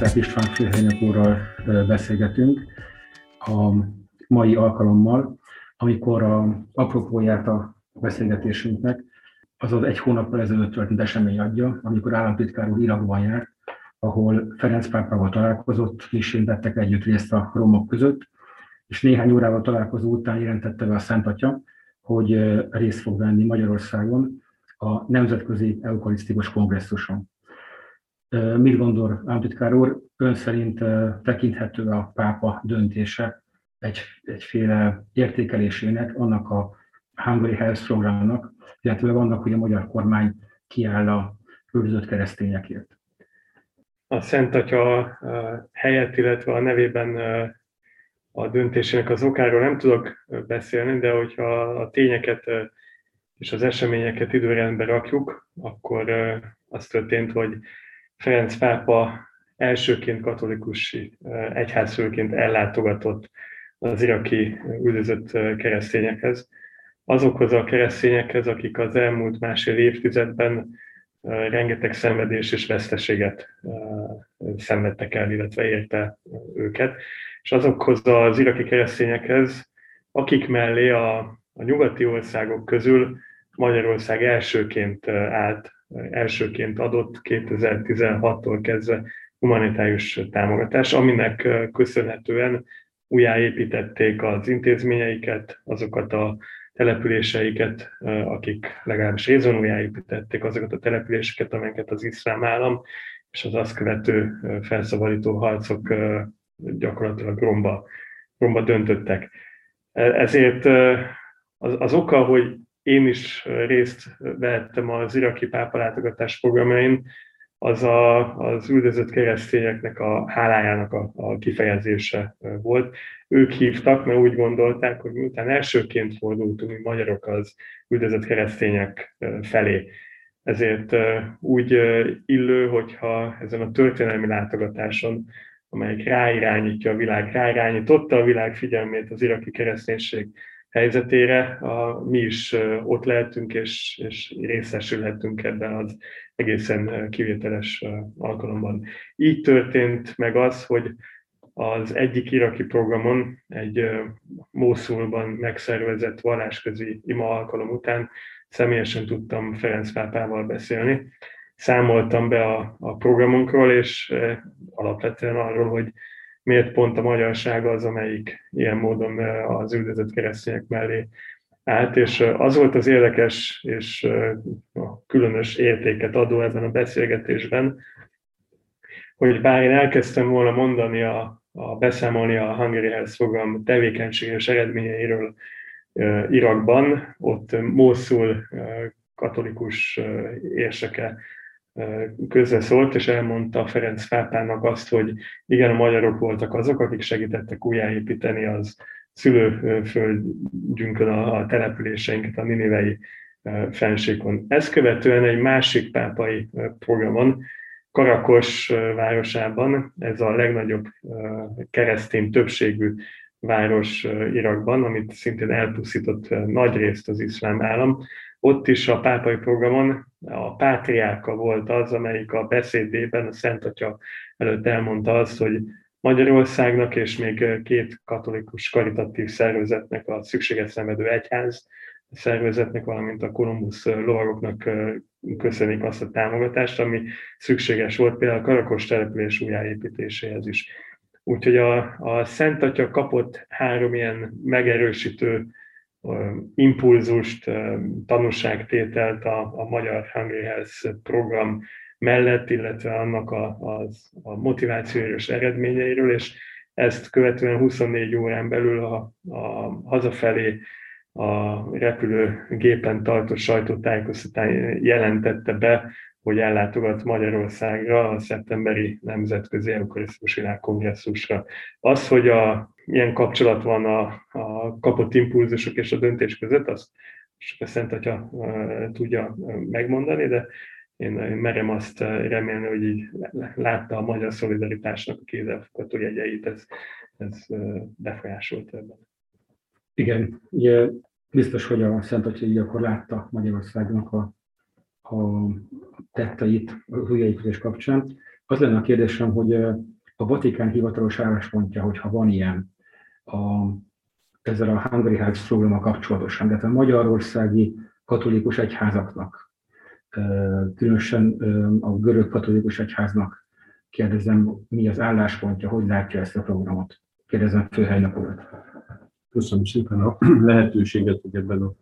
Osztrák István főhelynök úrral beszélgetünk a mai alkalommal, amikor a apropóját a beszélgetésünknek az az egy hónappal ezelőtt történt esemény adja, amikor államtitkár úr Irakban járt, ahol Ferenc pápával találkozott, misén vettek együtt részt a romok között, és néhány órával találkozó után jelentette be a Szent Atya, hogy részt fog venni Magyarországon a Nemzetközi Eukarisztikus Kongresszuson. Mit gondol, államtitkár úr, ön szerint tekinthető a pápa döntése egy, egyféle értékelésének, annak a Hungary Health Programnak, illetve annak, hogy a magyar kormány kiáll a üldözött keresztényekért? A Szent Atya helyett, illetve a nevében a döntésének az okáról nem tudok beszélni, de hogyha a tényeket és az eseményeket időrendbe rakjuk, akkor az történt, hogy Ferenc pápa elsőként katolikus egyházfőként ellátogatott az iraki üldözött keresztényekhez. Azokhoz a keresztényekhez, akik az elmúlt másfél évtizedben rengeteg szenvedés és veszteséget szenvedtek el, illetve érte őket. És azokhoz az iraki keresztényekhez, akik mellé a, a nyugati országok közül Magyarország elsőként állt elsőként adott 2016-tól kezdve humanitárius támogatás, aminek köszönhetően újjáépítették az intézményeiket, azokat a településeiket, akik legalábbis részben újjáépítették azokat a településeket, amelyeket az iszlám állam és az azt követő felszabadító harcok gyakorlatilag romba, romba döntöttek. E, ezért az, az oka, hogy én is részt vehettem az iraki pápalátogatás programjain, az a, az üldözött keresztényeknek a hálájának a, a kifejezése volt. Ők hívtak, mert úgy gondolták, hogy miután elsőként fordultunk mi magyarok az üldözött keresztények felé, ezért úgy illő, hogyha ezen a történelmi látogatáson, amelyik ráirányítja a világ, ráirányította a világ figyelmét az iraki kereszténység helyzetére, a, mi is ott lehetünk és, és részesülhetünk ebben az egészen kivételes alkalomban. Így történt meg az, hogy az egyik iraki programon, egy Mószulban megszervezett vallásközi ima alkalom után személyesen tudtam Ferenc pápával beszélni. Számoltam be a, a programunkról, és alapvetően arról, hogy miért pont a magyarság az, amelyik ilyen módon az üldözött keresztények mellé állt, és az volt az érdekes és a különös értéket adó ebben a beszélgetésben, hogy bár én elkezdtem volna mondani a, a beszámolni a Hungary Health program tevékenységes eredményeiről Irakban, ott Mosul katolikus érseke közbeszólt, és elmondta Ferenc pápának azt, hogy igen, a magyarok voltak azok, akik segítettek újjáépíteni az szülőföldünkön a, a településeinket, a Ninivei fensékon. Ezt követően egy másik pápai programon, Karakos városában, ez a legnagyobb keresztény többségű város Irakban, amit szintén elpusztított nagy részt az iszlám állam, ott is a pápai programon a pátriárka volt az, amelyik a beszédében a Szent Atya előtt elmondta azt, hogy Magyarországnak és még két katolikus karitatív szervezetnek, a szükséget szenvedő egyház szervezetnek, valamint a Kolumbusz lovagoknak köszönik azt a támogatást, ami szükséges volt például a Karakos település újjáépítéséhez is. Úgyhogy a, a Szent Atya kapott három ilyen megerősítő impulzust, tanúságtételt a, a Magyar Hungry Health program mellett, illetve annak a, a, a motivációs eredményeiről, és ezt követően 24 órán belül a, a hazafelé a repülőgépen tartott sajtótájékoztatán jelentette be, hogy ellátogat Magyarországra a szeptemberi Nemzetközi Eukarisztus Világkongresszusra. Az, hogy a, ilyen kapcsolat van a, a kapott impulzusok és a döntés között, azt a Szent Atya tudja megmondani, de én merem azt remélni, hogy így látta a magyar szolidaritásnak a kézzelfogható jegyeit, ez, ez befolyásolt ebben. Igen, ugye biztos, hogy a Szent Atya így akkor látta Magyarországnak a, a tetteit az újjáépítés kapcsán. Az lenne a kérdésem, hogy a Vatikán hivatalos álláspontja, hogyha van ilyen, a, ezzel a Hungary House programa kapcsolatosan, tehát a magyarországi katolikus egyházaknak, különösen a görög katolikus egyháznak kérdezem, mi az álláspontja, hogy látja ezt a programot. Kérdezem főhelynek urat. Köszönöm szépen a lehetőséget, hogy ebben a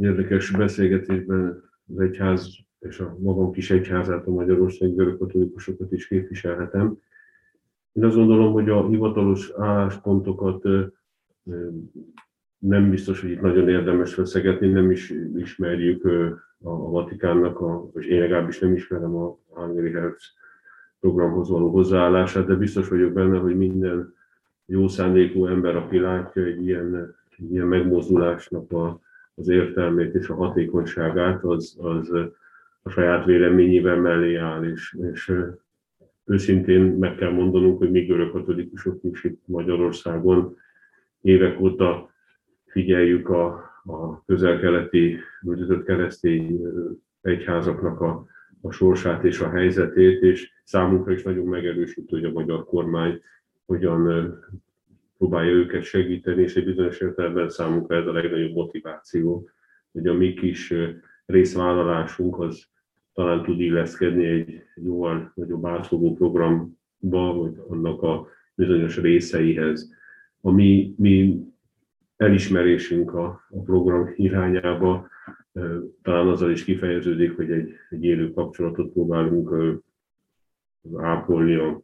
érdekes beszélgetésben az egyház és a magam kis egyházát, a Magyarország görög katolikusokat is képviselhetem. Én azt gondolom, hogy a hivatalos álláspontokat nem biztos, hogy itt nagyon érdemes feszegetni, nem is ismerjük a Vatikánnak, a, és én legalábbis nem ismerem a Hungary Health programhoz való hozzáállását, de biztos vagyok benne, hogy minden jó szándékú ember, aki látja egy ilyen, egy ilyen megmozdulásnak a, az értelmét és a hatékonyságát, az, az a saját véleményével mellé áll, és, és őszintén meg kell mondanunk, hogy mi görög katolikusok is itt Magyarországon évek óta figyeljük a, a közel-keleti üldözött keresztény egyházaknak a, a sorsát és a helyzetét, és számunkra is nagyon megerősítő, hogy a magyar kormány hogyan próbálja őket segíteni, és egy bizonyos értelemben számunkra ez a legnagyobb motiváció, hogy a mi kis részvállalásunk az talán tud illeszkedni egy jóval nagyobb átfogó programba, vagy annak a bizonyos részeihez. A mi, mi elismerésünk a, a program irányába talán azzal is kifejeződik, hogy egy, egy élő kapcsolatot próbálunk ápolni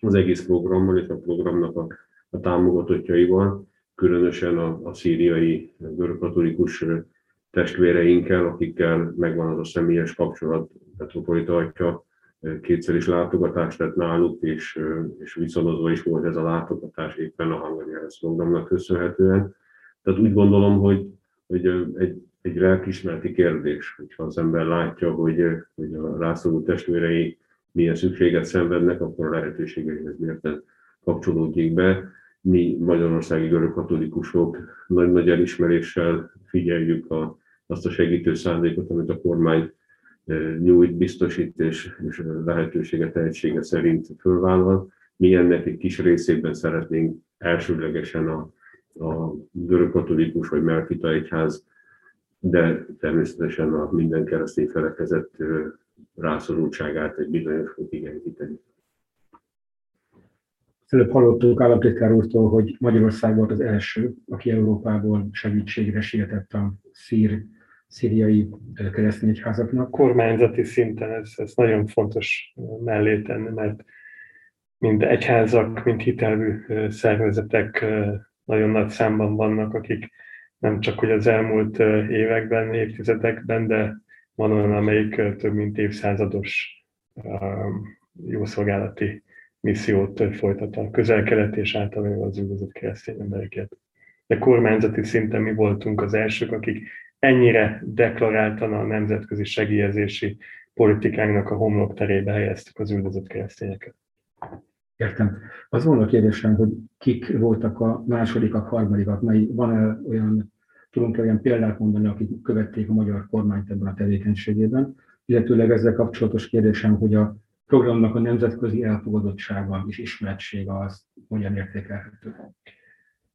az egész programmal és a programnak a, a támogatottjaival, különösen a, a szíriai görögkatolikus testvéreinkkel, akikkel megvan az a személyes kapcsolat, metropolita atya kétszer is látogatást tett náluk, és, és viszonozva is volt ez a látogatás éppen a Hungary programnak köszönhetően. Tehát úgy gondolom, hogy, hogy egy, egy lelkismereti kérdés, hogyha az ember látja, hogy, hogy a rászoruló testvérei milyen szükséget szenvednek, akkor a lehetőségeihez mérten kapcsolódjék be. Mi magyarországi görög katolikusok nagy-nagy elismeréssel figyeljük a, azt a segítő szándékot, amit a kormány nyújt, biztosít és, és lehetősége, tehetsége szerint fölvállal. Mi ennek egy kis részében szeretnénk elsőlegesen a, a görög katolikus vagy melkita egyház, de természetesen a minden keresztény felekezett rászorultságát egy bizonyos fokig enyhíteni. Előbb hallottuk államtitkár úrtól, hogy Magyarország volt az első, aki Európából segítségre sietett a szír szíriai keresztény egyházaknak. Kormányzati szinten ez, ez nagyon fontos mellé tenni, mert mind egyházak, mind hitelvű szervezetek nagyon nagy számban vannak, akik nem csak hogy az elmúlt években, évtizedekben, de van olyan, amelyik több mint évszázados jószolgálati missziót folytat a közel-kelet és általában az üldözött keresztény embereket. De kormányzati szinten mi voltunk az elsők, akik ennyire deklaráltan a nemzetközi segélyezési politikánknak a homlok terébe helyeztük az üldözött keresztényeket. Értem. Az volna a kérdésem, hogy kik voltak a másodikak, harmadikak, mely van-e olyan, tudunk -e olyan példát mondani, akik követték a magyar kormányt ebben a tevékenységében, illetőleg ezzel kapcsolatos kérdésem, hogy a programnak a nemzetközi elfogadottsága és ismertsége az hogyan értékelhető?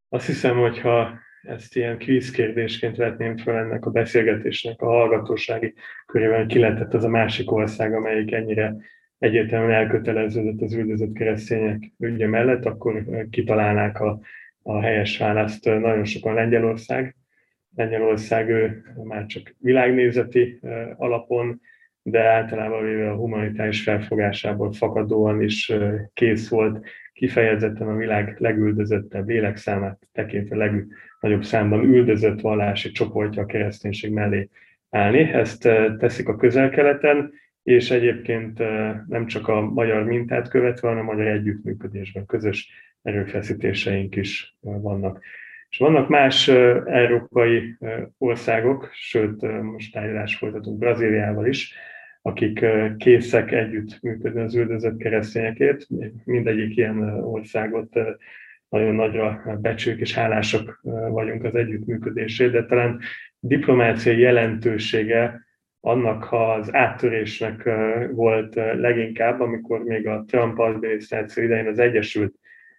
Azt hiszem, hogyha ezt ilyen kvízkérdésként vetném fel ennek a beszélgetésnek a hallgatósági körében, ki lehetett az a másik ország, amelyik ennyire egyértelműen elköteleződött az üldözött keresztények ügye mellett, akkor kitalálnák a, a helyes választ nagyon sokan Lengyelország. Lengyelország ő már csak világnézeti alapon, de általában véve a humanitáris felfogásából fakadóan is kész volt kifejezetten a világ legüldözöttebb lélekszámát tekintve legnagyobb számban üldözött vallási csoportja a kereszténység mellé állni. Ezt teszik a közel-keleten, és egyébként nem csak a magyar mintát követve, hanem a magyar együttműködésben közös erőfeszítéseink is vannak. És vannak más európai országok, sőt, most tárgyalás folytatunk Brazíliával is, akik készek együtt működni az üldözött keresztényekért. Mindegyik ilyen országot nagyon nagyra becsük és hálások vagyunk az együttműködésért, de talán diplomáciai jelentősége annak az áttörésnek volt leginkább, amikor még a Trump adminisztráció idején az Egyesült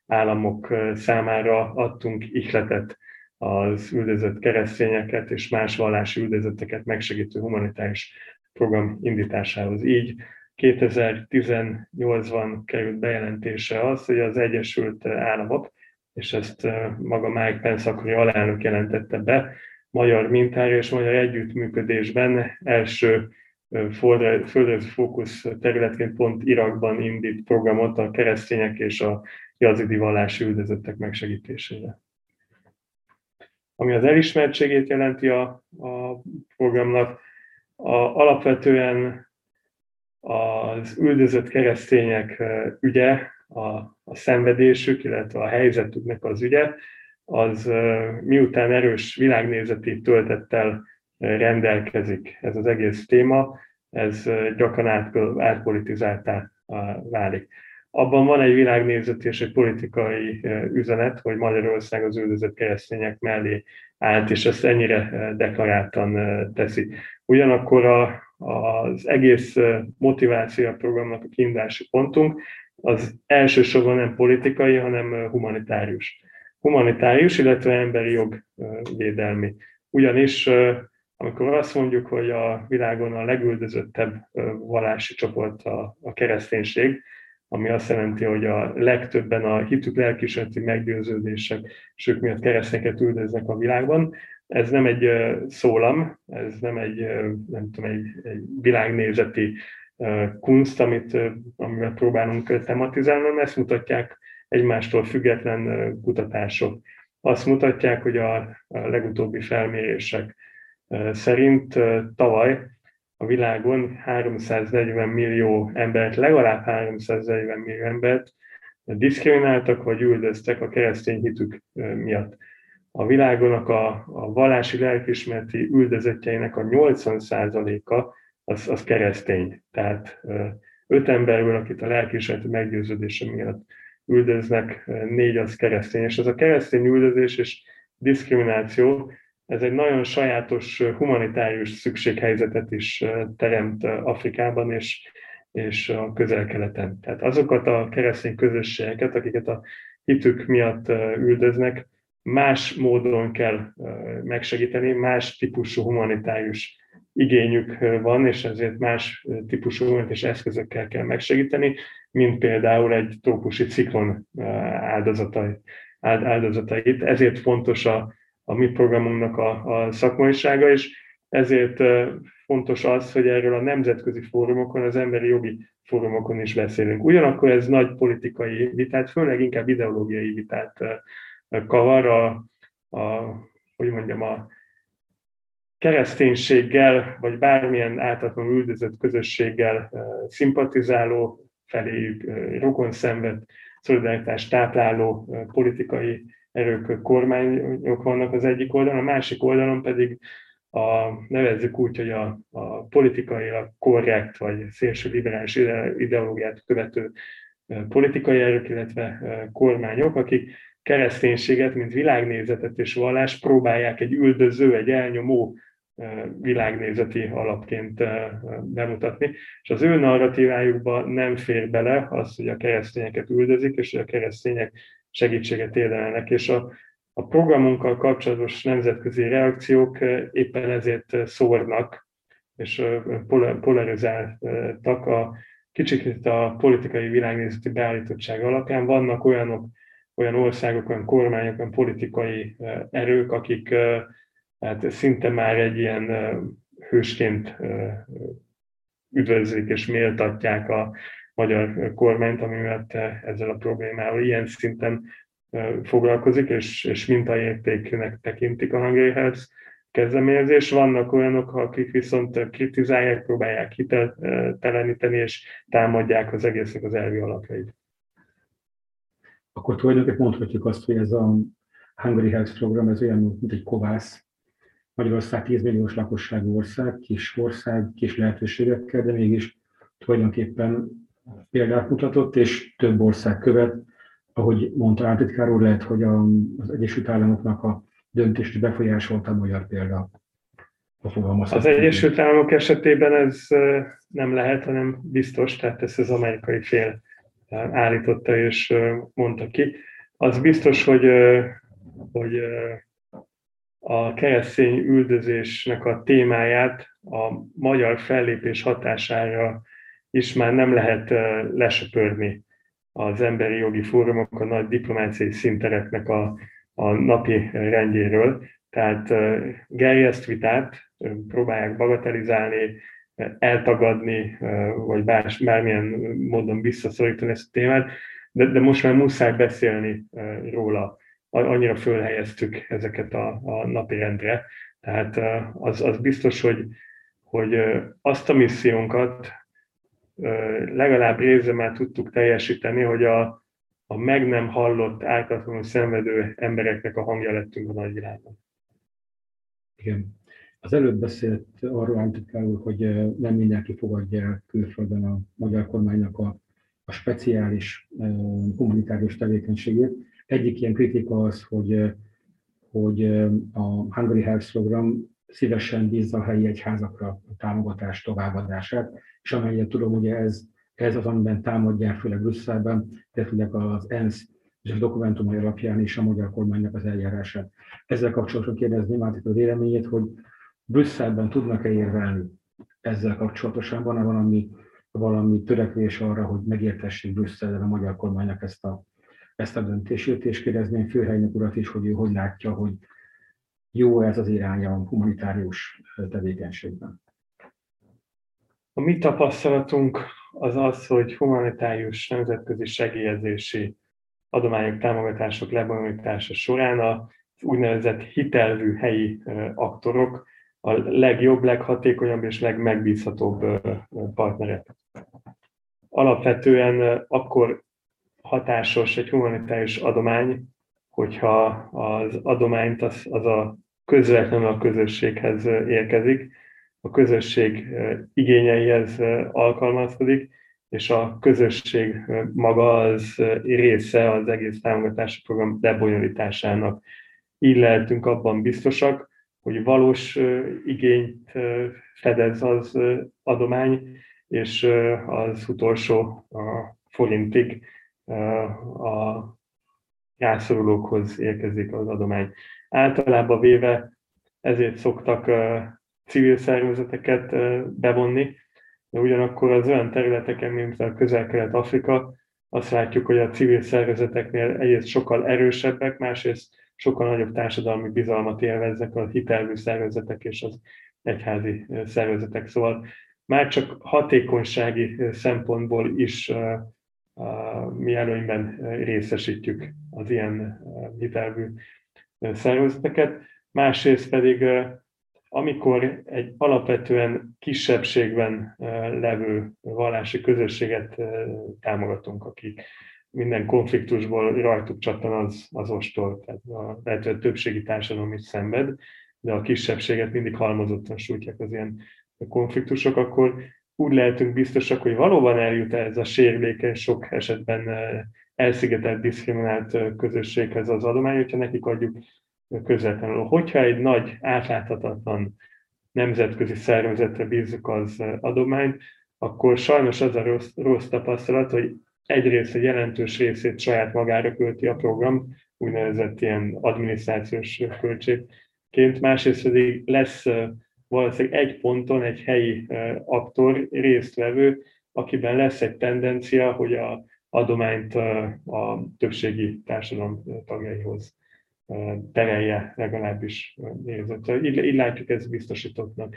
Államok számára adtunk ihletet az üldözött keresztényeket és más vallási üldözötteket megsegítő humanitárius program indításához. Így 2018-ban került bejelentése az, hogy az Egyesült Államok, és ezt maga Mike Pence akkori alelnök jelentette be, magyar mintára és magyar együttműködésben első földrajzi fókusz területként pont Irakban indít programot a keresztények és a jazidi vallási üldözöttek megsegítésére. Ami az elismertségét jelenti a, a programnak, a, alapvetően az üldözött keresztények ügye, a, a szenvedésük, illetve a helyzetüknek az ügye, az miután erős világnézeti töltettel rendelkezik ez az egész téma, ez gyakran át, átpolitizáltá válik. Abban van egy világnézeti és egy politikai üzenet, hogy Magyarország az üldözött keresztények mellé állt, és ezt ennyire deklaráltan teszi. Ugyanakkor a, az egész motiváció programnak a kiindulási pontunk az elsősorban nem politikai, hanem humanitárius humanitárius, illetve emberi jogvédelmi. Ugyanis amikor azt mondjuk, hogy a világon a legüldözöttebb vallási csoport a, a kereszténység, ami azt jelenti, hogy a legtöbben a hitük lelkismereti meggyőződések, és miatt keresztényeket üldöznek a világban. Ez nem egy szólam, ez nem egy, nem tudom, egy, egy világnézeti kunst, amit, amivel próbálunk tematizálni, hanem ezt mutatják egymástól független kutatások. Azt mutatják, hogy a legutóbbi felmérések szerint tavaly a világon 340 millió embert, legalább 340 millió embert diszkrimináltak vagy üldöztek a keresztény hitük miatt. A világonak a, a vallási lelkismereti üldözettjeinek a 80%-a az, az keresztény. Tehát öt emberből, akit a lelkismereti meggyőződése miatt üldöznek, négy az keresztény. És ez a keresztény üldözés és diszkrimináció, ez egy nagyon sajátos humanitárius szükséghelyzetet is teremt Afrikában és, és a közel-keleten. Tehát azokat a keresztény közösségeket, akiket a hitük miatt üldöznek, más módon kell megsegíteni, más típusú humanitárius igényük van, és ezért más típusú humanitárius eszközökkel kell megsegíteni, mint például egy trópusi ciklon áldozatai, áldozatait. Ezért fontos a, a mi programunknak a, a szakmaisága, és ezért fontos az, hogy erről a nemzetközi fórumokon, az emberi jogi fórumokon is beszélünk. Ugyanakkor ez nagy politikai vitát, főleg inkább ideológiai vitát kavar a, a hogy mondjam, a kereszténységgel, vagy bármilyen általános üldözött közösséggel szimpatizáló, feléjük rokon szenved, szolidaritást tápláló politikai erők, kormányok vannak az egyik oldalon, a másik oldalon pedig a, nevezzük úgy, hogy a, a politikailag korrekt vagy szélső liberális ideológiát követő politikai erők, illetve kormányok, akik kereszténységet, mint világnézetet és vallást próbálják egy üldöző, egy elnyomó világnézeti alapként bemutatni, és az ő narratívájukba nem fér bele az, hogy a keresztényeket üldözik, és hogy a keresztények segítséget érdemelnek, és a, a programunkkal kapcsolatos nemzetközi reakciók éppen ezért szórnak, és polarizáltak a kicsit a politikai világnézeti beállítottság alapján. Vannak olyanok, olyan országok, olyan kormányok, olyan politikai erők, akik hát szinte már egy ilyen hősként üdvözlik és méltatják a magyar kormányt, ami miatt ezzel a problémával ilyen szinten foglalkozik, és, és mintaértéknek tekintik a Hungary Health kezdeményezés. Vannak olyanok, akik viszont kritizálják, próbálják hitelteleníteni, és támadják az egésznek az elvi alapjait. Akkor tulajdonképpen mondhatjuk azt, hogy ez a Hungary Health program, ez olyan, mint egy kovász, Magyarország 10 milliós lakosságú ország, kis ország, kis lehetőségekkel, de mégis tulajdonképpen példát mutatott, és több ország követ. Ahogy mondta áltitkár úr, lehet, hogy az Egyesült Államoknak a döntést befolyásolta a magyar példa. Az Egyesült Államok esetében ez nem lehet, hanem biztos, tehát ezt az amerikai fél állította és mondta ki. Az biztos, hogy, hogy a keresztény üldözésnek a témáját a magyar fellépés hatására is már nem lehet lesöpörni az emberi jogi fórumok, a nagy diplomáciai szintereknek a, a napi rendjéről. Tehát gerjeszt vitát próbálják bagatelizálni, eltagadni, vagy bár, bármilyen módon visszaszorítani ezt a témát, de, de most már muszáj beszélni róla. Annyira fölhelyeztük ezeket a, a napi rendre. Tehát az, az biztos, hogy, hogy azt a missziónkat legalább részben tudtuk teljesíteni, hogy a, a meg nem hallott, ártatlanul szenvedő embereknek a hangja lettünk a nagyvilágban. Igen. Az előbb beszélt arról Antikál úr, hogy nem mindenki fogadja külföldön a magyar kormánynak a, a speciális humanitárius tevékenységét. Egyik ilyen kritika az, hogy, hogy a Hungary Health Program szívesen bízza a helyi egyházakra a támogatás továbbadását, és amennyire tudom, ugye ez, ez az, amiben támadják, főleg Brüsszelben, illetve az ENSZ és a dokumentumai alapján is a magyar kormánynak az eljárását. Ezzel kapcsolatban kérdezném át a véleményét, hogy Brüsszelben tudnak-e érvelni ezzel kapcsolatosan? Van-e valami, valami törekvés arra, hogy megértessék Brüsszelben a magyar kormánynak ezt a, ezt a döntését, és kérdezném főhelynek urat is, hogy ő hogy látja, hogy jó ez az irány a humanitárius tevékenységben. A mi tapasztalatunk az az, hogy humanitárius nemzetközi segélyezési adományok, támogatások lebonyolítása során az úgynevezett hitelvű helyi aktorok a legjobb, leghatékonyabb és legmegbízhatóbb partnerek. Alapvetően akkor hatásos egy humanitárius adomány, hogyha az adományt az, az a közvetlenül a közösséghez érkezik, a közösség igényeihez alkalmazkodik, és a közösség maga az része az egész támogatási program lebonyolításának. Így lehetünk abban biztosak, hogy valós igényt fedez az adomány, és az utolsó forintig a rászorulókhoz érkezik az adomány. Általában véve ezért szoktak civil szervezeteket bevonni, de ugyanakkor az olyan területeken, mint a közel-kelet-Afrika, azt látjuk, hogy a civil szervezeteknél egyrészt sokkal erősebbek, másrészt sokkal nagyobb társadalmi bizalmat élveznek a hitelvű szervezetek és az egyházi szervezetek. Szóval már csak hatékonysági szempontból is mi előnyben részesítjük az ilyen hitelvű szervezeteket. Másrészt pedig amikor egy alapvetően kisebbségben levő vallási közösséget támogatunk, akik minden konfliktusból rajtuk csattan az, az ostól, tehát a lehető többségi társadalom is szenved, de a kisebbséget mindig halmozottan sújtják az ilyen konfliktusok, akkor úgy lehetünk biztosak, hogy valóban eljut ez a sérülékeny, sok esetben elszigetelt, diszkriminált közösséghez az adomány, hogyha nekik adjuk közvetlenül. Hogyha egy nagy, átláthatatlan nemzetközi szervezetre bízzuk az adományt, akkor sajnos az a rossz, rossz tapasztalat, hogy egyrészt egy jelentős részét saját magára költi a program, úgynevezett ilyen adminisztrációs költségként, másrészt pedig lesz valószínűleg egy ponton egy helyi aktor, résztvevő, akiben lesz egy tendencia, hogy a adományt a többségi társadalom tagjaihoz terelje legalábbis nézett. Így, így látjuk ezt biztosítottnak.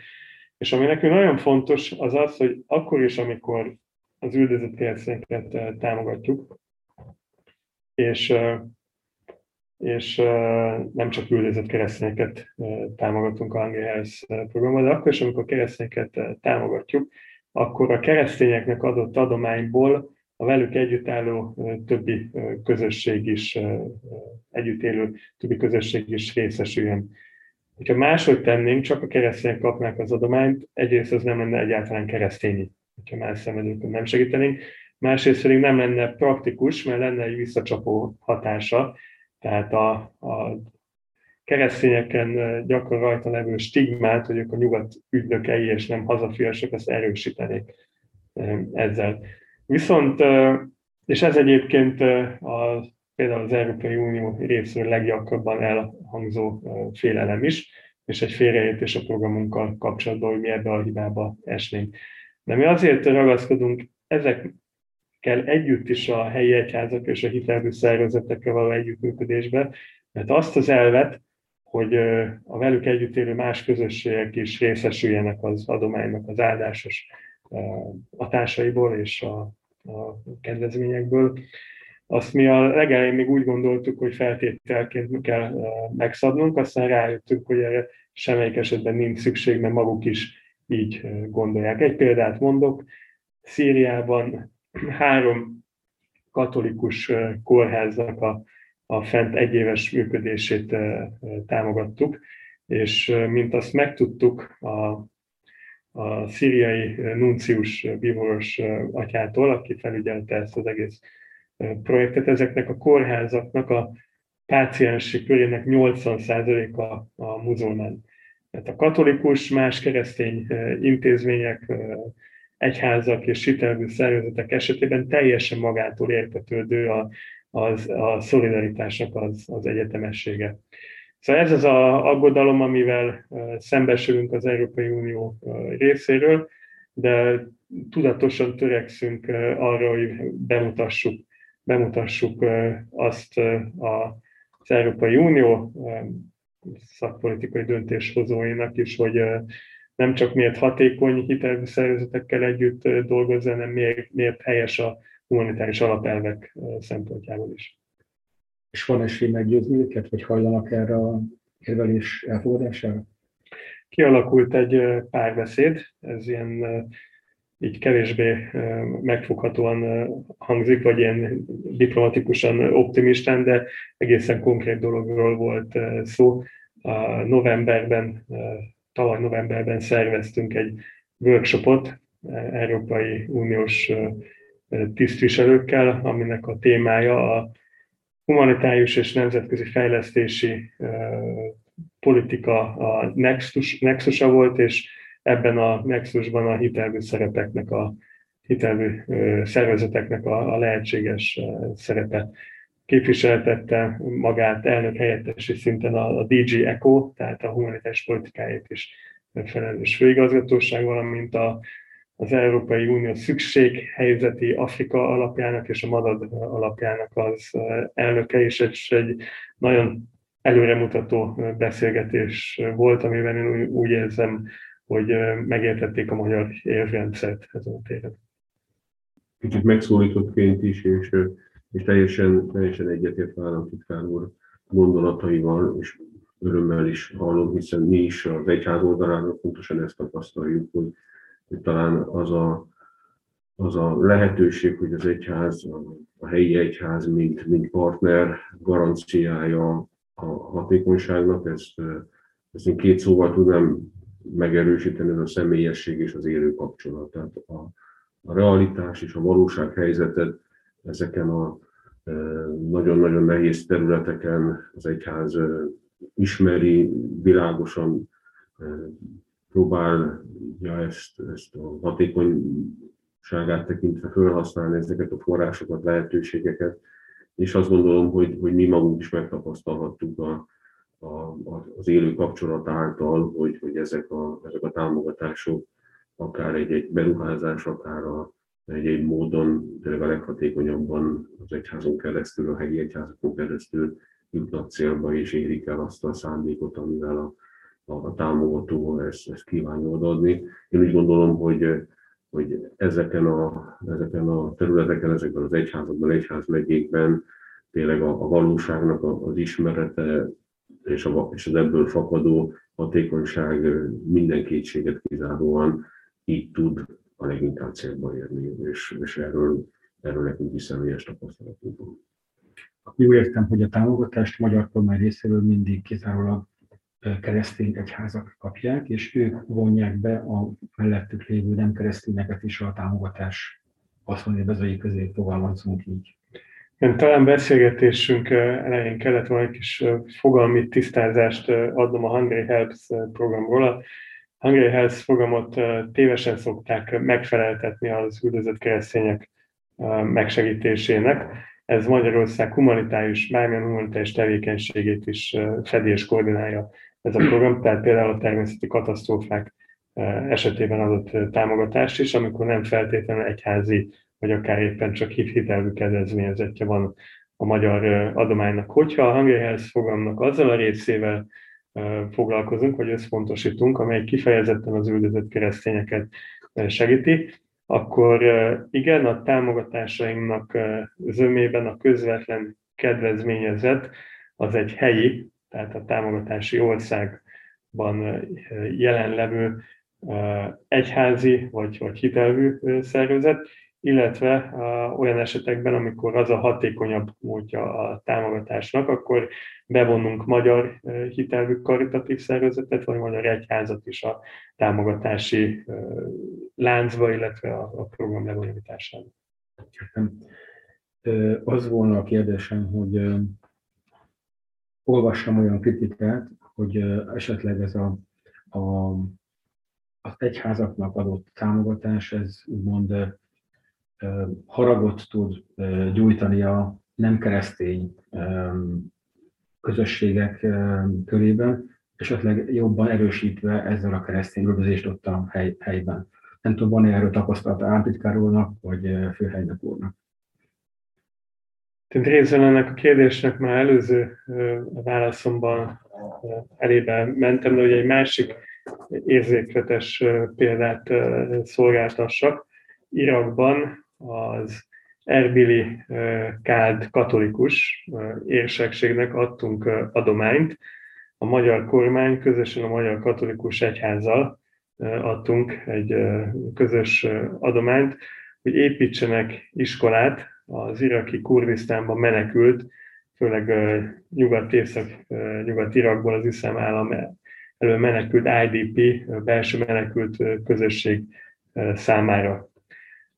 És ami nekünk nagyon fontos, az az, hogy akkor is, amikor az üldözött keresztényeket támogatjuk, és, és nem csak üldözött keresztényeket támogatunk a Hungry Health programban, de akkor is, amikor keresztényeket támogatjuk, akkor a keresztényeknek adott adományból a velük együttálló többi közösség is, együtt élő többi közösség is részesüljön. Ha máshogy tennénk, csak a keresztények kapnák az adományt, egyrészt az nem lenne egyáltalán keresztényi, ha más szemedőkön nem segítenénk, másrészt pedig nem lenne praktikus, mert lenne egy visszacsapó hatása, tehát a, a keresztényeken gyakran rajta levő stigmát, hogy ők a nyugat ügynökei és nem hazafiasok, ezt erősítenék ezzel. Viszont, és ez egyébként a, például az Európai Unió részéről leggyakrabban elhangzó félelem is, és egy félreértés a programunkkal kapcsolatban, hogy mi ebbe a hibába esnénk. De mi azért ragaszkodunk ezekkel együtt is a helyi egyházak és a hitelbű szervezetekkel való együttműködésbe, mert azt az elvet, hogy a velük együtt élő más közösségek is részesüljenek az adománynak az áldásos hatásaiból és a, a kedvezményekből. Azt mi a legelején még úgy gondoltuk, hogy feltételként kell megszabnunk, aztán rájöttünk, hogy erre semmelyik esetben nincs szükség, mert maguk is így gondolják. Egy példát mondok, Szíriában három katolikus kórháznak a, a fent egyéves működését támogattuk, és mint azt megtudtuk a, a szíriai nuncius bíboros atyától, aki felügyelte ezt az egész projektet, ezeknek a kórházaknak a páciensi körének 80%-a a muzulmán. Tehát a katolikus, más keresztény intézmények, egyházak és hitelvű szervezetek esetében teljesen magától értetődő a, az, a szolidaritásnak az, az egyetemessége. Szóval ez az a aggodalom, amivel szembesülünk az Európai Unió részéről, de tudatosan törekszünk arra, hogy bemutassuk, bemutassuk azt az Európai Unió szakpolitikai döntéshozóinak is, hogy nem csak miért hatékony hitelző szervezetekkel együtt dolgozni, hanem miért, miért helyes a humanitáris alapelvek szempontjából is. És van esély meggyőzni őket, vagy hajlanak erre a érvelés elfogadására? Kialakult egy párbeszéd, ez ilyen így kevésbé megfoghatóan hangzik, vagy ilyen diplomatikusan optimistán, de egészen konkrét dologról volt szó. A novemberben, tavaly novemberben szerveztünk egy workshopot Európai Uniós tisztviselőkkel, aminek a témája a humanitárius és nemzetközi fejlesztési politika a nexus, nexusa volt, és ebben a nexusban a hitelvű szerepeknek, a hitelvű szervezeteknek a, a lehetséges szerepe képviseltette magát elnök helyettesi szinten a, a DG ECO, tehát a humanitárs politikáért is felelős főigazgatóság, valamint a, az Európai Unió szükséghelyzeti Afrika alapjának és a MADAD alapjának az elnöke, és egy, nagyon előremutató beszélgetés volt, amiben én úgy érzem, hogy megértették a magyar érvrendszert ezen a téren. Kicsit megszólítottként is, és, és teljesen, teljesen egyetért államtitkár úr gondolataival, és örömmel is hallom, hiszen mi is az egyház oldaláról pontosan ezt tapasztaljuk, hogy, hogy talán az a, az a lehetőség, hogy az egyház, a helyi egyház, mint, mint partner garanciája a hatékonyságnak, ezt, ezt én két szóval tudnám megerősíteni, ez a személyesség és az élő kapcsolat. Tehát a, a realitás és a valóság helyzetet ezeken a e, nagyon-nagyon nehéz területeken az egyház e, ismeri, világosan e, próbálja ezt, ezt a hatékonyságát tekintve felhasználni ezeket a forrásokat, lehetőségeket, és azt gondolom, hogy, hogy mi magunk is megtapasztalhattuk a, a, az élő kapcsolat által, hogy, hogy ezek, a, ezek a támogatások, akár egy-egy beruházás, akár a, egy-egy módon, tényleg a leghatékonyabban az egyházon keresztül, a helyi egyházakon keresztül jutnak célba és érik el azt a szándékot, amivel a, a, a támogató ezt, ezt kívánja odaadni. Én úgy gondolom, hogy, hogy ezeken a, ezeken a területeken, ezekben az egyházakban, egyházmegyékben tényleg a, a valóságnak az ismerete és, a, és az ebből fakadó hatékonyság minden kétséget kizáróan így tud a leginkább célba érni, és, és erről, erről nekünk is személyes tapasztalatunk van. Jó értem, hogy a támogatást magyar kormány részéről mindig kizárólag keresztény egyházak kapják, és ők vonják be a mellettük lévő nem keresztényeket is a támogatás haszonélvezői közé fogalmazunk így. Igen, talán beszélgetésünk elején kellett volna egy kis fogalmi tisztázást adnom a Hungry Helps programról. A Hungry Helps programot tévesen szokták megfeleltetni az üldözött keresztények megsegítésének. Ez Magyarország humanitárius, bármilyen humanitárius tevékenységét is fedi és koordinálja ez a program, tehát például a természeti katasztrófák esetében adott támogatást is, amikor nem feltétlenül egyházi, vagy akár éppen csak hitelvű kedvezményezetje van a magyar adománynak. Hogyha a Health fogalmnak azzal a részével foglalkozunk, vagy összpontosítunk, amely kifejezetten az üldözött keresztényeket segíti, akkor igen, a támogatásainknak zömében a közvetlen kedvezményezett az egy helyi, tehát a támogatási országban jelenlevő egyházi vagy, vagy hitelvű szervezet, illetve olyan esetekben, amikor az a hatékonyabb módja a támogatásnak, akkor bevonunk magyar hitelvű karitatív szervezetet, vagy magyar egyházat is a támogatási láncba, illetve a, program lebonyolításába. Az volna a kérdésem, hogy olvassam olyan kritikát, hogy esetleg ez a, a, az egyházaknak adott támogatás, ez úgymond haragot tud gyújtani a nem keresztény közösségek körében, esetleg jobban erősítve ezzel a keresztény üldözést ott a hely, helyben. Nem tudom, van-e erről tapasztalata államtitkár úrnak, vagy főhelynek úrnak? Tehát részben ennek a kérdésnek már előző válaszomban elébe mentem, de ugye egy másik érzékletes példát szolgáltassak. Irakban az Erbili Kád katolikus érsekségnek adtunk adományt. A magyar kormány közösen a Magyar Katolikus Egyházzal adtunk egy közös adományt, hogy építsenek iskolát az iraki Kurdisztánban menekült, főleg nyugat-észak, nyugat-Irakból az iszlám állam elő menekült IDP, belső menekült közösség számára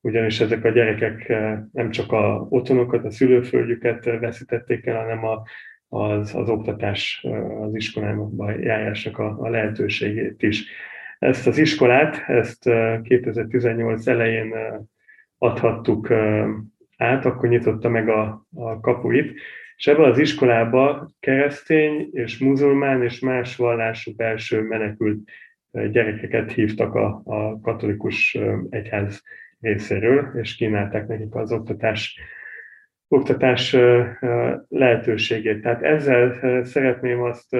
ugyanis ezek a gyerekek nem csak a otthonokat, a szülőföldjüket veszítették el, hanem a, az, az oktatás, az iskolába járásnak a, a lehetőségét is. Ezt az iskolát, ezt 2018 eh, elején adhattuk át, akkor nyitotta meg a, a kapuit, és ebben az iskolába keresztény és muzulmán és más vallású belső menekült gyerekeket hívtak a, a katolikus egyház részéről, és kínálták nekik az oktatás, oktatás lehetőségét. Tehát ezzel szeretném azt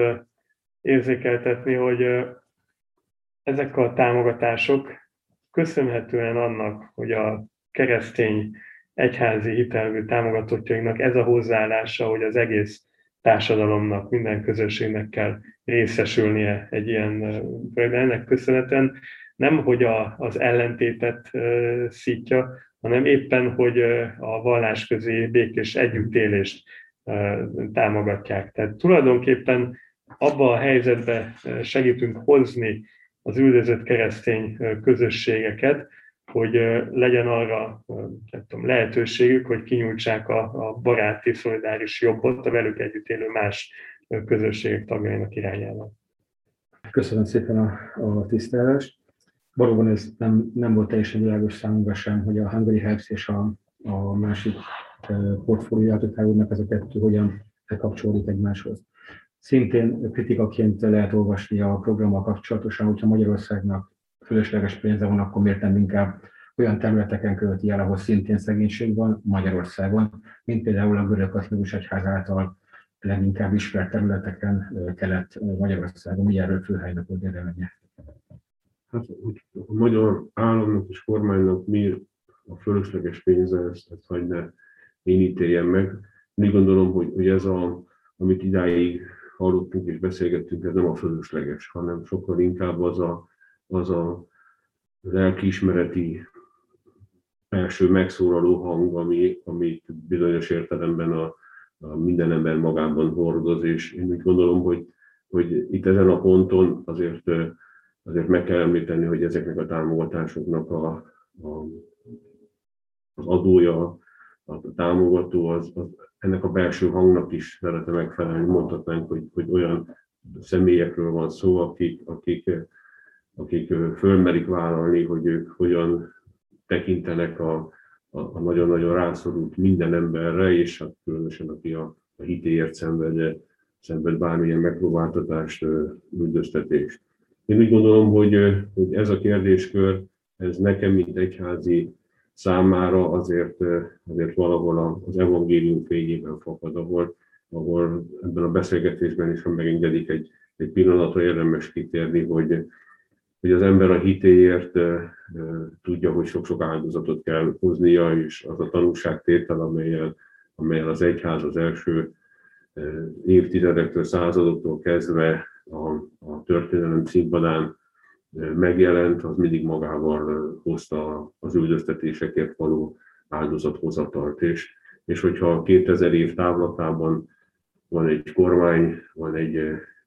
érzékeltetni, hogy ezek a támogatások köszönhetően annak, hogy a keresztény egyházi hitelvű támogatottjainknak ez a hozzáállása, hogy az egész társadalomnak, minden közösségnek kell részesülnie egy ilyen, ennek köszönhetően nem, hogy a, az ellentétet szítja, hanem éppen, hogy a vallásközi békés együttélést támogatják. Tehát tulajdonképpen abba a helyzetbe segítünk hozni az üldözött keresztény közösségeket, hogy legyen arra tudom, lehetőségük, hogy kinyújtsák a, a baráti, szolidáris jobbot a velük együtt élő más közösségek tagjainak irányába. Köszönöm szépen a, a tisztelást valóban ez nem, nem volt teljesen világos számunkra sem, hogy a Hungary Helps és a, a másik portfólió úrnak ez a kettő hogyan kapcsolódik egymáshoz. Szintén kritikaként lehet olvasni a programmal kapcsolatosan, hogyha Magyarországnak fölösleges pénze van, akkor miért nem inkább olyan területeken költi el, ahol szintén szegénység van Magyarországon, mint például a görög katolikus egyház által leginkább ismert területeken kelet-Magyarországon, ugye erről főhelynek volt véleménye hát, a magyar államnak és kormánynak mi a fölösleges pénze, ezt, ezt hagyd ne én ítéljem meg. Én gondolom, hogy, hogy ez, a, amit idáig hallottunk és beszélgettünk, ez nem a fölösleges, hanem sokkal inkább az a, az a lelkiismereti első megszólaló hang, ami, amit bizonyos értelemben a, a minden ember magában hordoz, és én úgy gondolom, hogy, hogy itt ezen a ponton azért azért meg kell említeni, hogy ezeknek a támogatásoknak a, a, az adója a támogató, az, az ennek a belső hangnak is szeretne megfelelni. Mondhatnánk, hogy, hogy olyan személyekről van szó, akik, akik, akik fölmerik vállalni, hogy ők hogyan tekintenek a, a, nagyon-nagyon rászorult minden emberre, és hát különösen aki a, a hitéért szenved, szenved bármilyen megpróbáltatást, üldöztetést. Én úgy gondolom, hogy, hogy ez a kérdéskör, ez nekem, mint egyházi számára azért, azért valahol az evangélium fényében fakad, ahol, ahol ebben a beszélgetésben is, ha megengedik egy, egy pillanatra érdemes kitérni, hogy, hogy az ember a hitéért tudja, hogy sok-sok áldozatot kell hoznia, és az a tanúságtétel, amelyel, amelyel az egyház az első évtizedektől, századoktól kezdve a, a történelem színpadán megjelent, az mindig magával hozta az üldöztetésekért való áldozathozatalt. És, és hogyha 2000 év távlatában van egy kormány, van egy,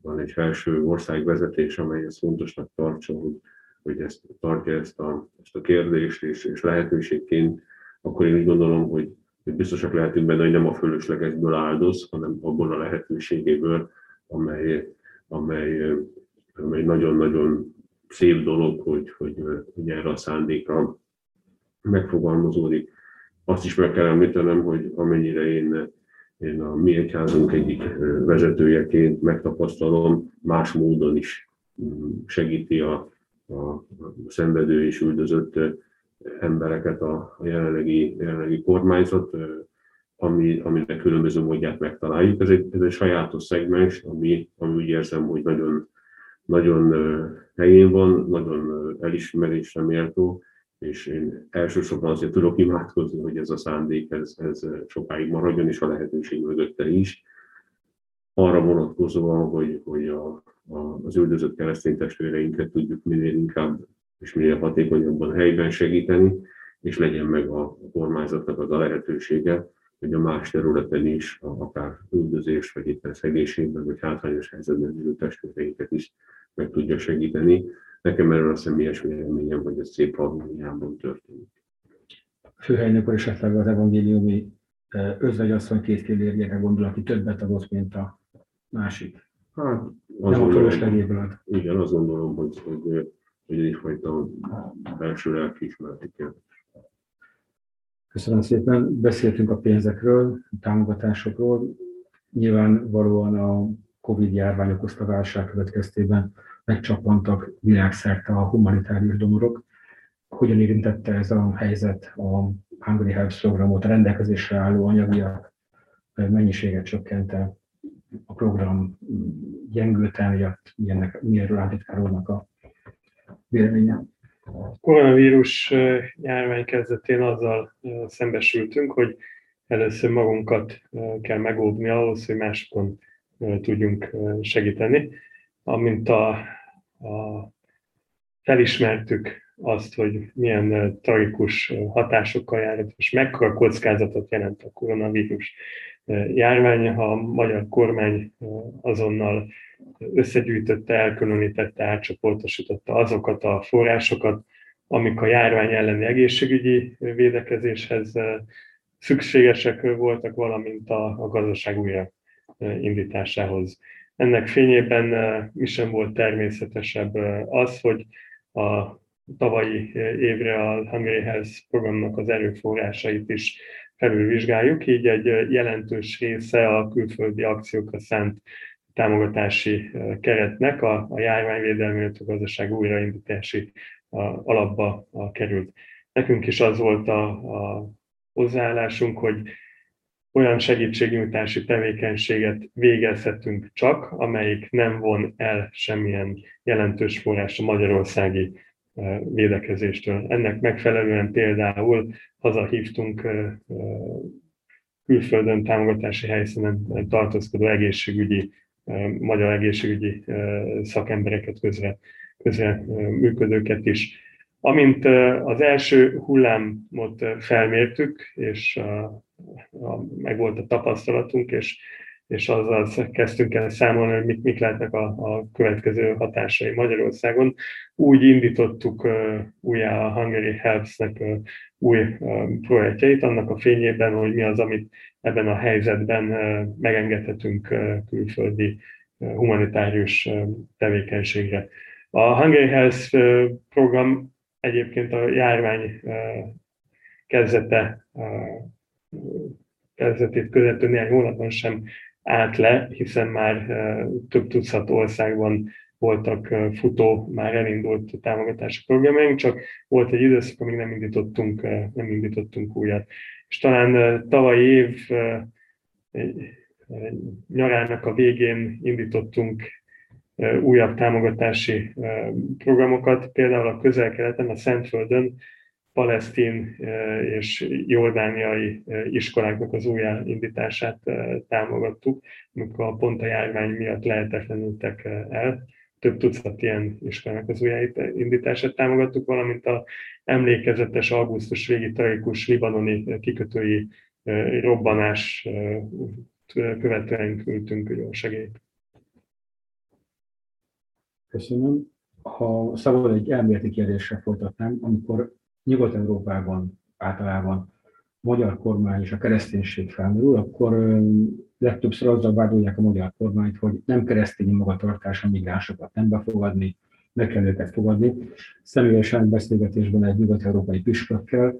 van egy felső országvezetés, amely ezt fontosnak tartsa, hogy, hogy ezt tartja ezt a, ezt a kérdést, és, és lehetőségként, akkor én úgy gondolom, hogy, hogy biztosak lehetünk benne, hogy nem a fölöslegesből áldoz, hanem abból a lehetőségéből, amely, amely, amely nagyon-nagyon szép dolog, hogy, hogy, hogy erre a szándékra megfogalmazódik. Azt is meg kell említenem, hogy amennyire én, én a mi egyházunk egyik vezetőjeként megtapasztalom, más módon is mm, segíti a, a szenvedő és üldözött embereket a, jelenlegi, jelenlegi kormányzat, ami, aminek különböző módját megtaláljuk. Ez egy, ez egy sajátos szegmens, ami, ami úgy érzem, hogy nagyon, nagyon helyén van, nagyon elismerésre méltó, és én elsősorban azért tudok imádkozni, hogy ez a szándék, ez, ez sokáig maradjon, és a lehetőség mögötte is. Arra vonatkozóan, hogy, hogy a, a, az üldözött keresztény testvéreinket tudjuk minél inkább és minél hatékonyabban helyben segíteni, és legyen meg a kormányzatnak az a lehetősége, hogy a más területen is, akár üldözés, vagy éppen szegénységben, vagy hátrányos helyzetben élő testvéreinket is meg tudja segíteni. Nekem erről a személyes véleményem, hogy ez szép harmóniában történik. Főhelynök esetleg az evangéliumi özvegyasszony két fillérjére gondol, aki többet adott, mint a másik. Hát, Nem a fölöslegéből Igen, azt gondolom, hogy, hogy, hogy egyfajta belső lelkiismereti kérdés. Köszönöm szépen. Beszéltünk a pénzekről, a támogatásokról. Nyilvánvalóan a Covid járvány okozta válság következtében megcsapantak világszerte a humanitárius donorok. Hogyan érintette ez a helyzet a Hungary Health programot, a rendelkezésre álló anyagiak mennyiséget csökkente, a program gyengült miatt, milyennek, milyenről áltitkár a véleménye? A koronavírus járvány kezdetén azzal szembesültünk, hogy először magunkat kell megóvni ahhoz, hogy másokon tudjunk segíteni. Amint a, a felismertük azt, hogy milyen tragikus hatásokkal jár, és mekkora kockázatot jelent a koronavírus járvány, ha a magyar kormány azonnal összegyűjtötte, elkülönítette, átcsoportosította azokat a forrásokat, amik a járvány elleni egészségügyi védekezéshez szükségesek voltak, valamint a, a gazdaság újra indításához. Ennek fényében mi sem volt természetesebb az, hogy a tavalyi évre a Hungary Health programnak az erőforrásait is felülvizsgáljuk, így egy jelentős része a külföldi akciókra szánt támogatási keretnek a, a járványvédelmi, a gazdaság újraindítási alapba került. Nekünk is az volt a, a hozzáállásunk, hogy olyan segítségnyújtási tevékenységet végezhetünk csak, amelyik nem von el semmilyen jelentős forrás a magyarországi védekezéstől. Ennek megfelelően például hazahívtunk külföldön támogatási helyszínen tartózkodó egészségügyi, magyar egészségügyi szakembereket közre, közre működőket is. Amint az első hullámot felmértük, és a, meg volt a tapasztalatunk, és és azzal kezdtünk el számolni, hogy mik, mik lehetnek a, a következő hatásai Magyarországon. Úgy indítottuk újjá a Hungary Helps-nek új projektjeit, annak a fényében, hogy mi az, amit ebben a helyzetben megengedhetünk külföldi humanitárius tevékenységre. A Hungary Health program egyébként a járvány kezdete, kezdetét követő néhány hónapban sem állt le, hiszen már több tucat országban voltak futó, már elindult támogatási programjaink, csak volt egy időszak, amíg nem indítottunk, nem indítottunk újat. És talán tavalyi év nyarának a végén indítottunk újabb támogatási programokat, például a közel-keleten, a Szentföldön palesztin és jordániai iskoláknak az újjáindítását támogattuk, amikor pont a járvány miatt lehetetlenültek el. Több tucat ilyen iskolának az újjáindítását támogattuk, valamint a emlékezetes augusztus végi tragikus libanoni kikötői robbanás követően küldtünk segélyt. Köszönöm. Ha szabad egy elméleti kérdésre folytatnám, amikor Nyugat-Európában általában magyar kormány és a kereszténység felmerül, akkor legtöbbször azzal vádolják a magyar kormányt, hogy nem keresztény magatartás a migránsokat nem befogadni, meg kell őket fogadni. Személyesen beszélgetésben egy nyugat-európai püspökkel,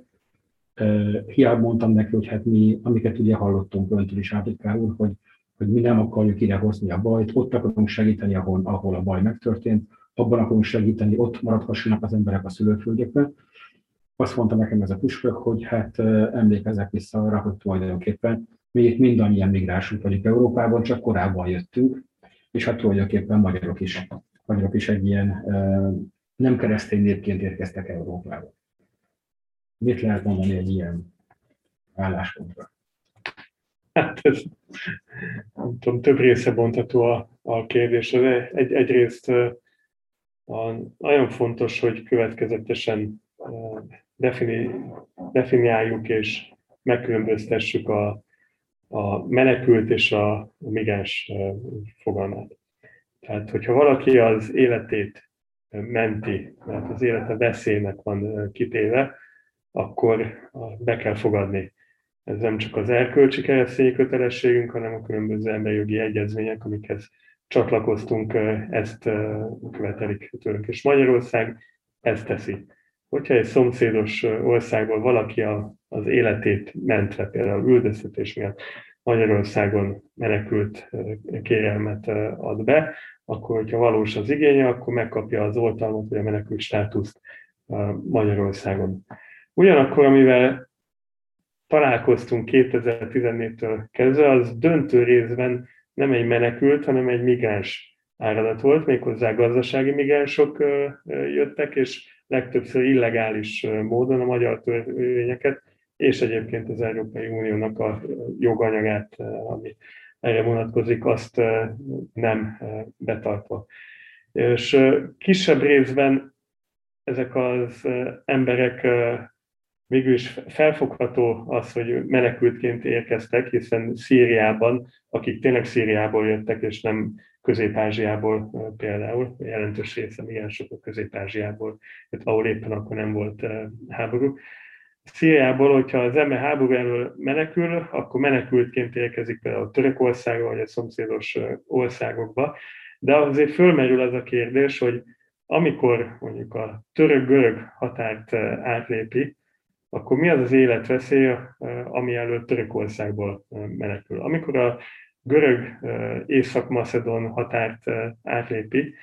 hiába mondtam neki, hogy hát mi, amiket ugye hallottunk öntől is, Ábrikál úr, hogy, hogy mi nem akarjuk ide hozni a bajt, ott akarunk segíteni, ahol, ahol a baj megtörtént, abban akarunk segíteni, ott maradhassanak az emberek a szülőföldjekben. Azt mondta nekem ez a püspök, hogy hát emlékezek vissza arra, hogy tulajdonképpen mi itt mindannyian migránsok vagyunk Európában, csak korábban jöttünk, és hát tulajdonképpen magyarok is, magyarok is egy ilyen nem keresztény népként érkeztek Európába. Mit lehet mondani egy ilyen álláspontra? Hát ez, nem tudom, több része bontható a, a kérdés. Egy, egyrészt a, nagyon fontos, hogy következetesen defini, definiáljuk és megkülönböztessük a, a menekült és a, a migráns fogalmát. Tehát, hogyha valaki az életét menti, mert az élete veszélynek van kitéve, akkor be kell fogadni. Ez nem csak az erkölcsi keresztényi kötelességünk, hanem a különböző emberi jogi egyezmények, amikhez csatlakoztunk, ezt követelik tőlünk. És Magyarország ezt teszi. Hogyha egy szomszédos országból valaki az életét mentve, például üldöztetés miatt Magyarországon menekült kérelmet ad be, akkor, hogyha valós az igénye, akkor megkapja az oltalmat vagy a menekült státuszt Magyarországon. Ugyanakkor, amivel találkoztunk 2014-től kezdve, az döntő részben nem egy menekült, hanem egy migráns áradat volt, méghozzá gazdasági migránsok jöttek, és legtöbbször illegális módon a magyar törvényeket, és egyébként az Európai Uniónak a joganyagát, ami erre vonatkozik, azt nem betartva. És kisebb részben ezek az emberek végül is felfogható az, hogy menekültként érkeztek, hiszen Szíriában, akik tényleg Szíriából jöttek, és nem Közép-Ázsiából például, jelentős része igen sok a Közép-Ázsiából, ahol éppen akkor nem volt háború. Szíriából, hogyha az ember háború elől menekül, akkor menekültként érkezik például Törökországba, vagy a szomszédos országokba, de azért fölmerül az a kérdés, hogy amikor mondjuk a török-görög határt átlépi, akkor mi az az életveszély, ami előtt Törökországból menekül? Amikor a görög észak-macedon határt átlépi,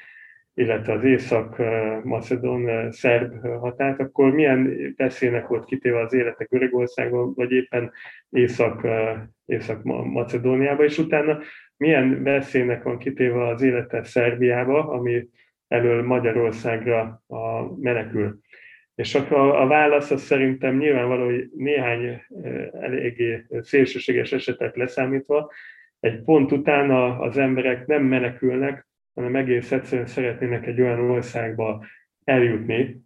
illetve az észak-macedon szerb határt, akkor milyen veszélynek volt kitéve az élete Görögországban, vagy éppen észak, észak-macedóniába, és utána milyen veszélynek van kitéve az élete Szerbiába, ami elől Magyarországra a menekül. És a, a válasz az szerintem nyilvánvaló, hogy néhány eléggé szélsőséges esetet leszámítva, egy pont után az emberek nem menekülnek, hanem egész egyszerűen szeretnének egy olyan országba eljutni,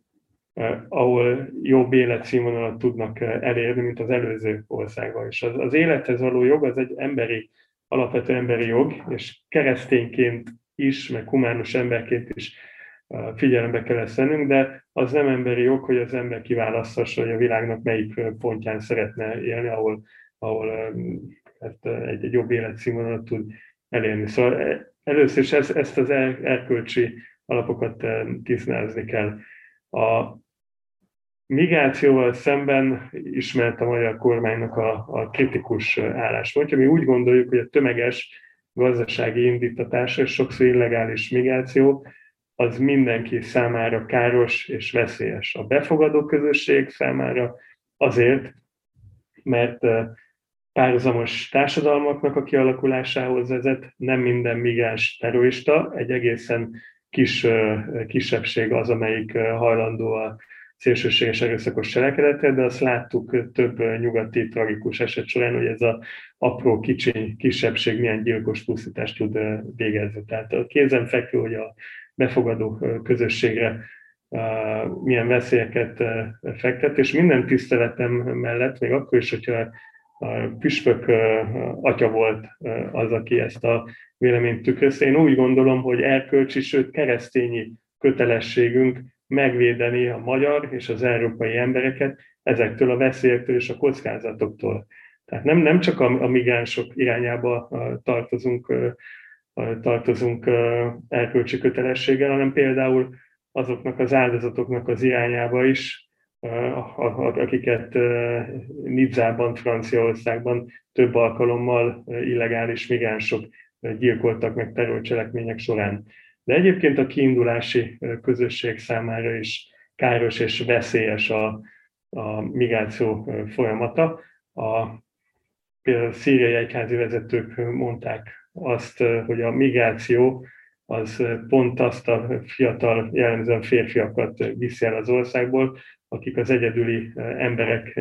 ahol jobb életszínvonalat tudnak elérni, mint az előző országban. És az, az élethez való jog az egy emberi alapvető emberi jog, és keresztényként is, meg humánus emberként is figyelembe kell ezt de az nem emberi jog, hogy az ember kiválaszthassa, hogy a világnak melyik pontján szeretne élni, ahol, ahol hát egy, egy jobb életszínvonalat tud elérni. Szóval először is ezt, ezt az erkölcsi alapokat tisztázni kell. A migrációval szemben ismert a magyar kormánynak a, a kritikus álláspontja. Mi úgy gondoljuk, hogy a tömeges gazdasági indítatás és sokszor illegális migráció az mindenki számára káros és veszélyes. A befogadó közösség számára azért, mert párhuzamos társadalmaknak a kialakulásához vezet, nem minden migráns terrorista, egy egészen kis kisebbség az, amelyik hajlandó a szélsőséges erőszakos cselekedetre, de azt láttuk több nyugati tragikus eset során, hogy ez a apró, kicsiny kisebbség milyen gyilkos pusztítást tud végezni. Tehát a kézenfekvő, hogy a befogadó közösségre milyen veszélyeket fektet, és minden tiszteletem mellett, még akkor is, hogyha a püspök atya volt az, aki ezt a véleményt tükrözte. Én úgy gondolom, hogy erkölcsi, sőt keresztényi kötelességünk megvédeni a magyar és az európai embereket ezektől a veszélyektől és a kockázatoktól. Tehát nem, nem csak a, a migránsok irányába tartozunk, tartozunk erkölcsi kötelességgel, hanem például azoknak az áldozatoknak az irányába is, akiket Nidzában, Franciaországban több alkalommal illegális migránsok gyilkoltak meg terrorcselekmények során. De egyébként a kiindulási közösség számára is káros és veszélyes a, a migráció folyamata. A, például a szíriai egyházi vezetők mondták azt, hogy a migráció az pont azt a fiatal, jellemzően férfiakat viszi el az országból, akik az egyedüli emberek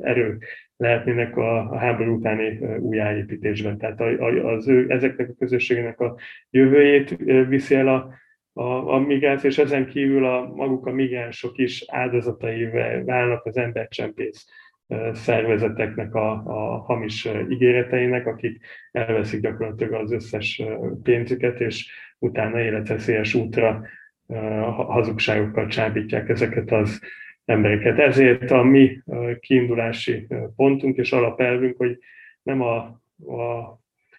erő lehetnének a háború utáni újjáépítésben. Tehát az ő, ezeknek a közösségnek a jövőjét viszi el a, a, a migráció, és ezen kívül a, maguk a migránsok is áldozatai válnak az embercsempész szervezeteknek a, a hamis ígéreteinek, akik elveszik gyakorlatilag az összes pénzüket, és utána életveszélyes útra hazugságokkal csábítják ezeket az embereket. Ezért a mi kiindulási pontunk és alapelvünk, hogy nem a, a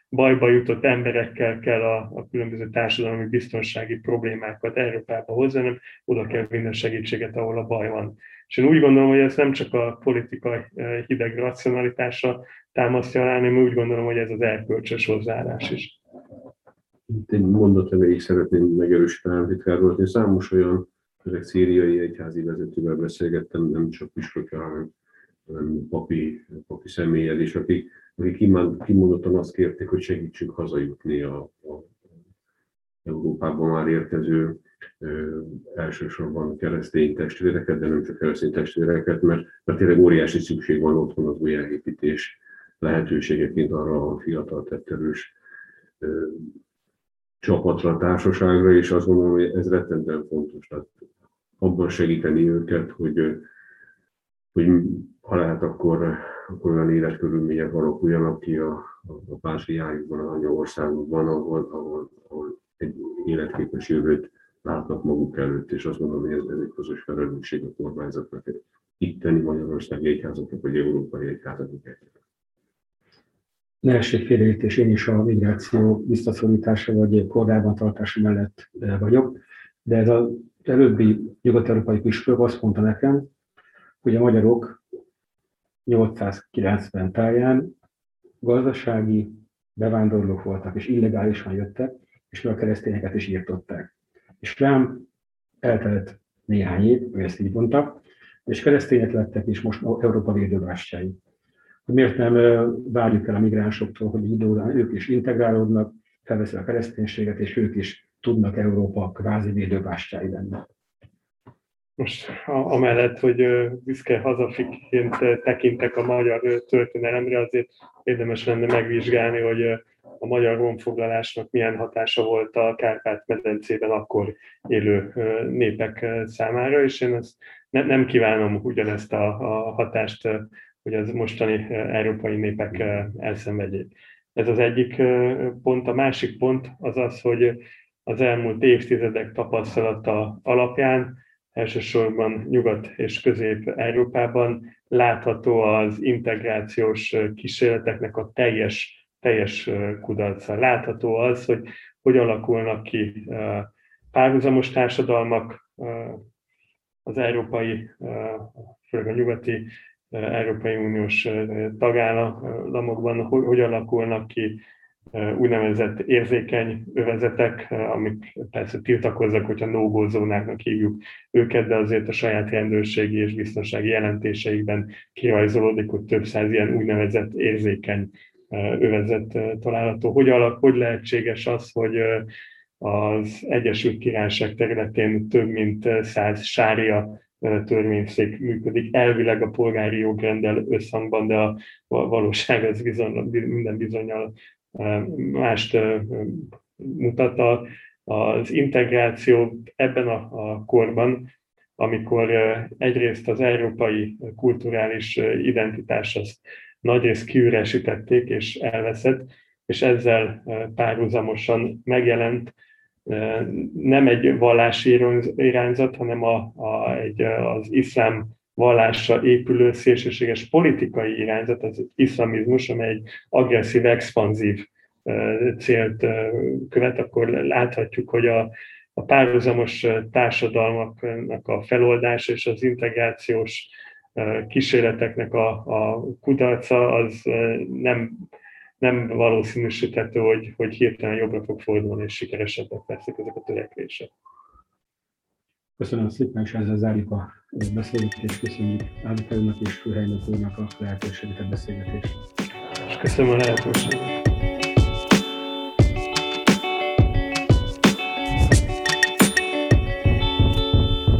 bajba jutott emberekkel kell a, a különböző társadalmi biztonsági problémákat Európába hozni, hanem oda kell vinni segítséget, ahol a baj van. És én úgy gondolom, hogy ez nem csak a politikai hideg racionalitása támasztja alá, hanem úgy gondolom, hogy ez az erkölcsös hozzáállás is. Itt egy mondat erejéig szeretném megerősíteni, titkár volt, számos olyan ezek szíriai egyházi vezetővel beszélgettem, nem csak püspökkel, hanem, hanem papi, papi személyel is, akik, akik kimondottan azt kérték, hogy segítsünk hazajutni a, a Európában már érkező ö, elsősorban keresztény testvéreket, de nem csak keresztény testvéreket, mert, mert tényleg óriási szükség van otthon az újjáépítés lehetőségeként arra a fiatal tetterős csapatra, társaságra, és azt gondolom, hogy ez rettentően fontos. Tehát abban segíteni őket, hogy, hogy ha lehet, akkor, akkor olyan életkörülmények alakuljanak ki a, a pátriájukban, a anyaországokban, ahol, ahol, ahol egy életképes jövőt látnak maguk előtt, és azt mondom, hogy ez, ez egy közös felelősség a kormányzatnak, itteni Magyarországi egyházaknak, vagy európai egyházaknak egyaránt. Ne essék félreértés, én is a migráció visszaszorítása vagy kordában tartása mellett vagyok, de ez az előbbi nyugat-európai püspök azt mondta nekem, hogy a magyarok 890 táján gazdasági bevándorlók voltak, és illegálisan jöttek, és a keresztényeket is írtották. És rám eltelt néhány év, ő ezt így mondta, és keresztények lettek, és most Európa védőbástyái. Miért nem várjuk el a migránsoktól, hogy időben ők is integrálódnak, felveszi a kereszténységet, és ők is tudnak Európa kvázi védőbástyái lenni. Most amellett, hogy büszke hazafiként tekintek a magyar történelemre, azért érdemes lenne megvizsgálni, hogy a magyar honfoglalásnak milyen hatása volt a Kárpát-medencében akkor élő népek számára, és én ezt nem kívánom ugyanezt a hatást, hogy az mostani európai népek elszenvedjék. Ez az egyik pont. A másik pont az az, hogy az elmúlt évtizedek tapasztalata alapján, elsősorban Nyugat- és Közép-Európában látható az integrációs kísérleteknek a teljes, teljes kudarca. Látható az, hogy hogy alakulnak ki párhuzamos társadalmak az európai, főleg a nyugati Európai Uniós tagállamokban, hogy alakulnak ki úgynevezett érzékeny övezetek, amik persze tiltakoznak, hogyha no zónáknak hívjuk őket, de azért a saját rendőrségi és biztonsági jelentéseikben kirajzolódik, hogy több száz ilyen úgynevezett érzékeny övezet található. Hogy, alak, hogy lehetséges az, hogy az Egyesült Királyság területén több mint száz sária törvényszék működik, elvileg a polgári jogrendel összhangban, de a valóság az bizony, minden bizonyal mást mutat. Az integráció ebben a, korban, amikor egyrészt az európai kulturális identitás az nagyrészt kiüresítették és elveszett, és ezzel párhuzamosan megjelent nem egy vallási irányzat, hanem a, a, egy, az iszlám vallásra épülő szélsőséges politikai irányzat, az iszlamizmus, amely egy agresszív, expanzív célt követ, akkor láthatjuk, hogy a, a párhuzamos társadalmaknak a feloldása és az integrációs kísérleteknek a, a kudarca az nem, nem valószínűsíthető, hogy, hogy hirtelen jobbra fog fordulni, és sikeresebbek lesznek ezek a törekvések. Köszönöm szépen, és ezzel zárjuk a beszélgetést. Köszönjük Ádika és Főhelynek úrnak a lehetőséget a beszélgetésre. És köszönöm a lehetőséget.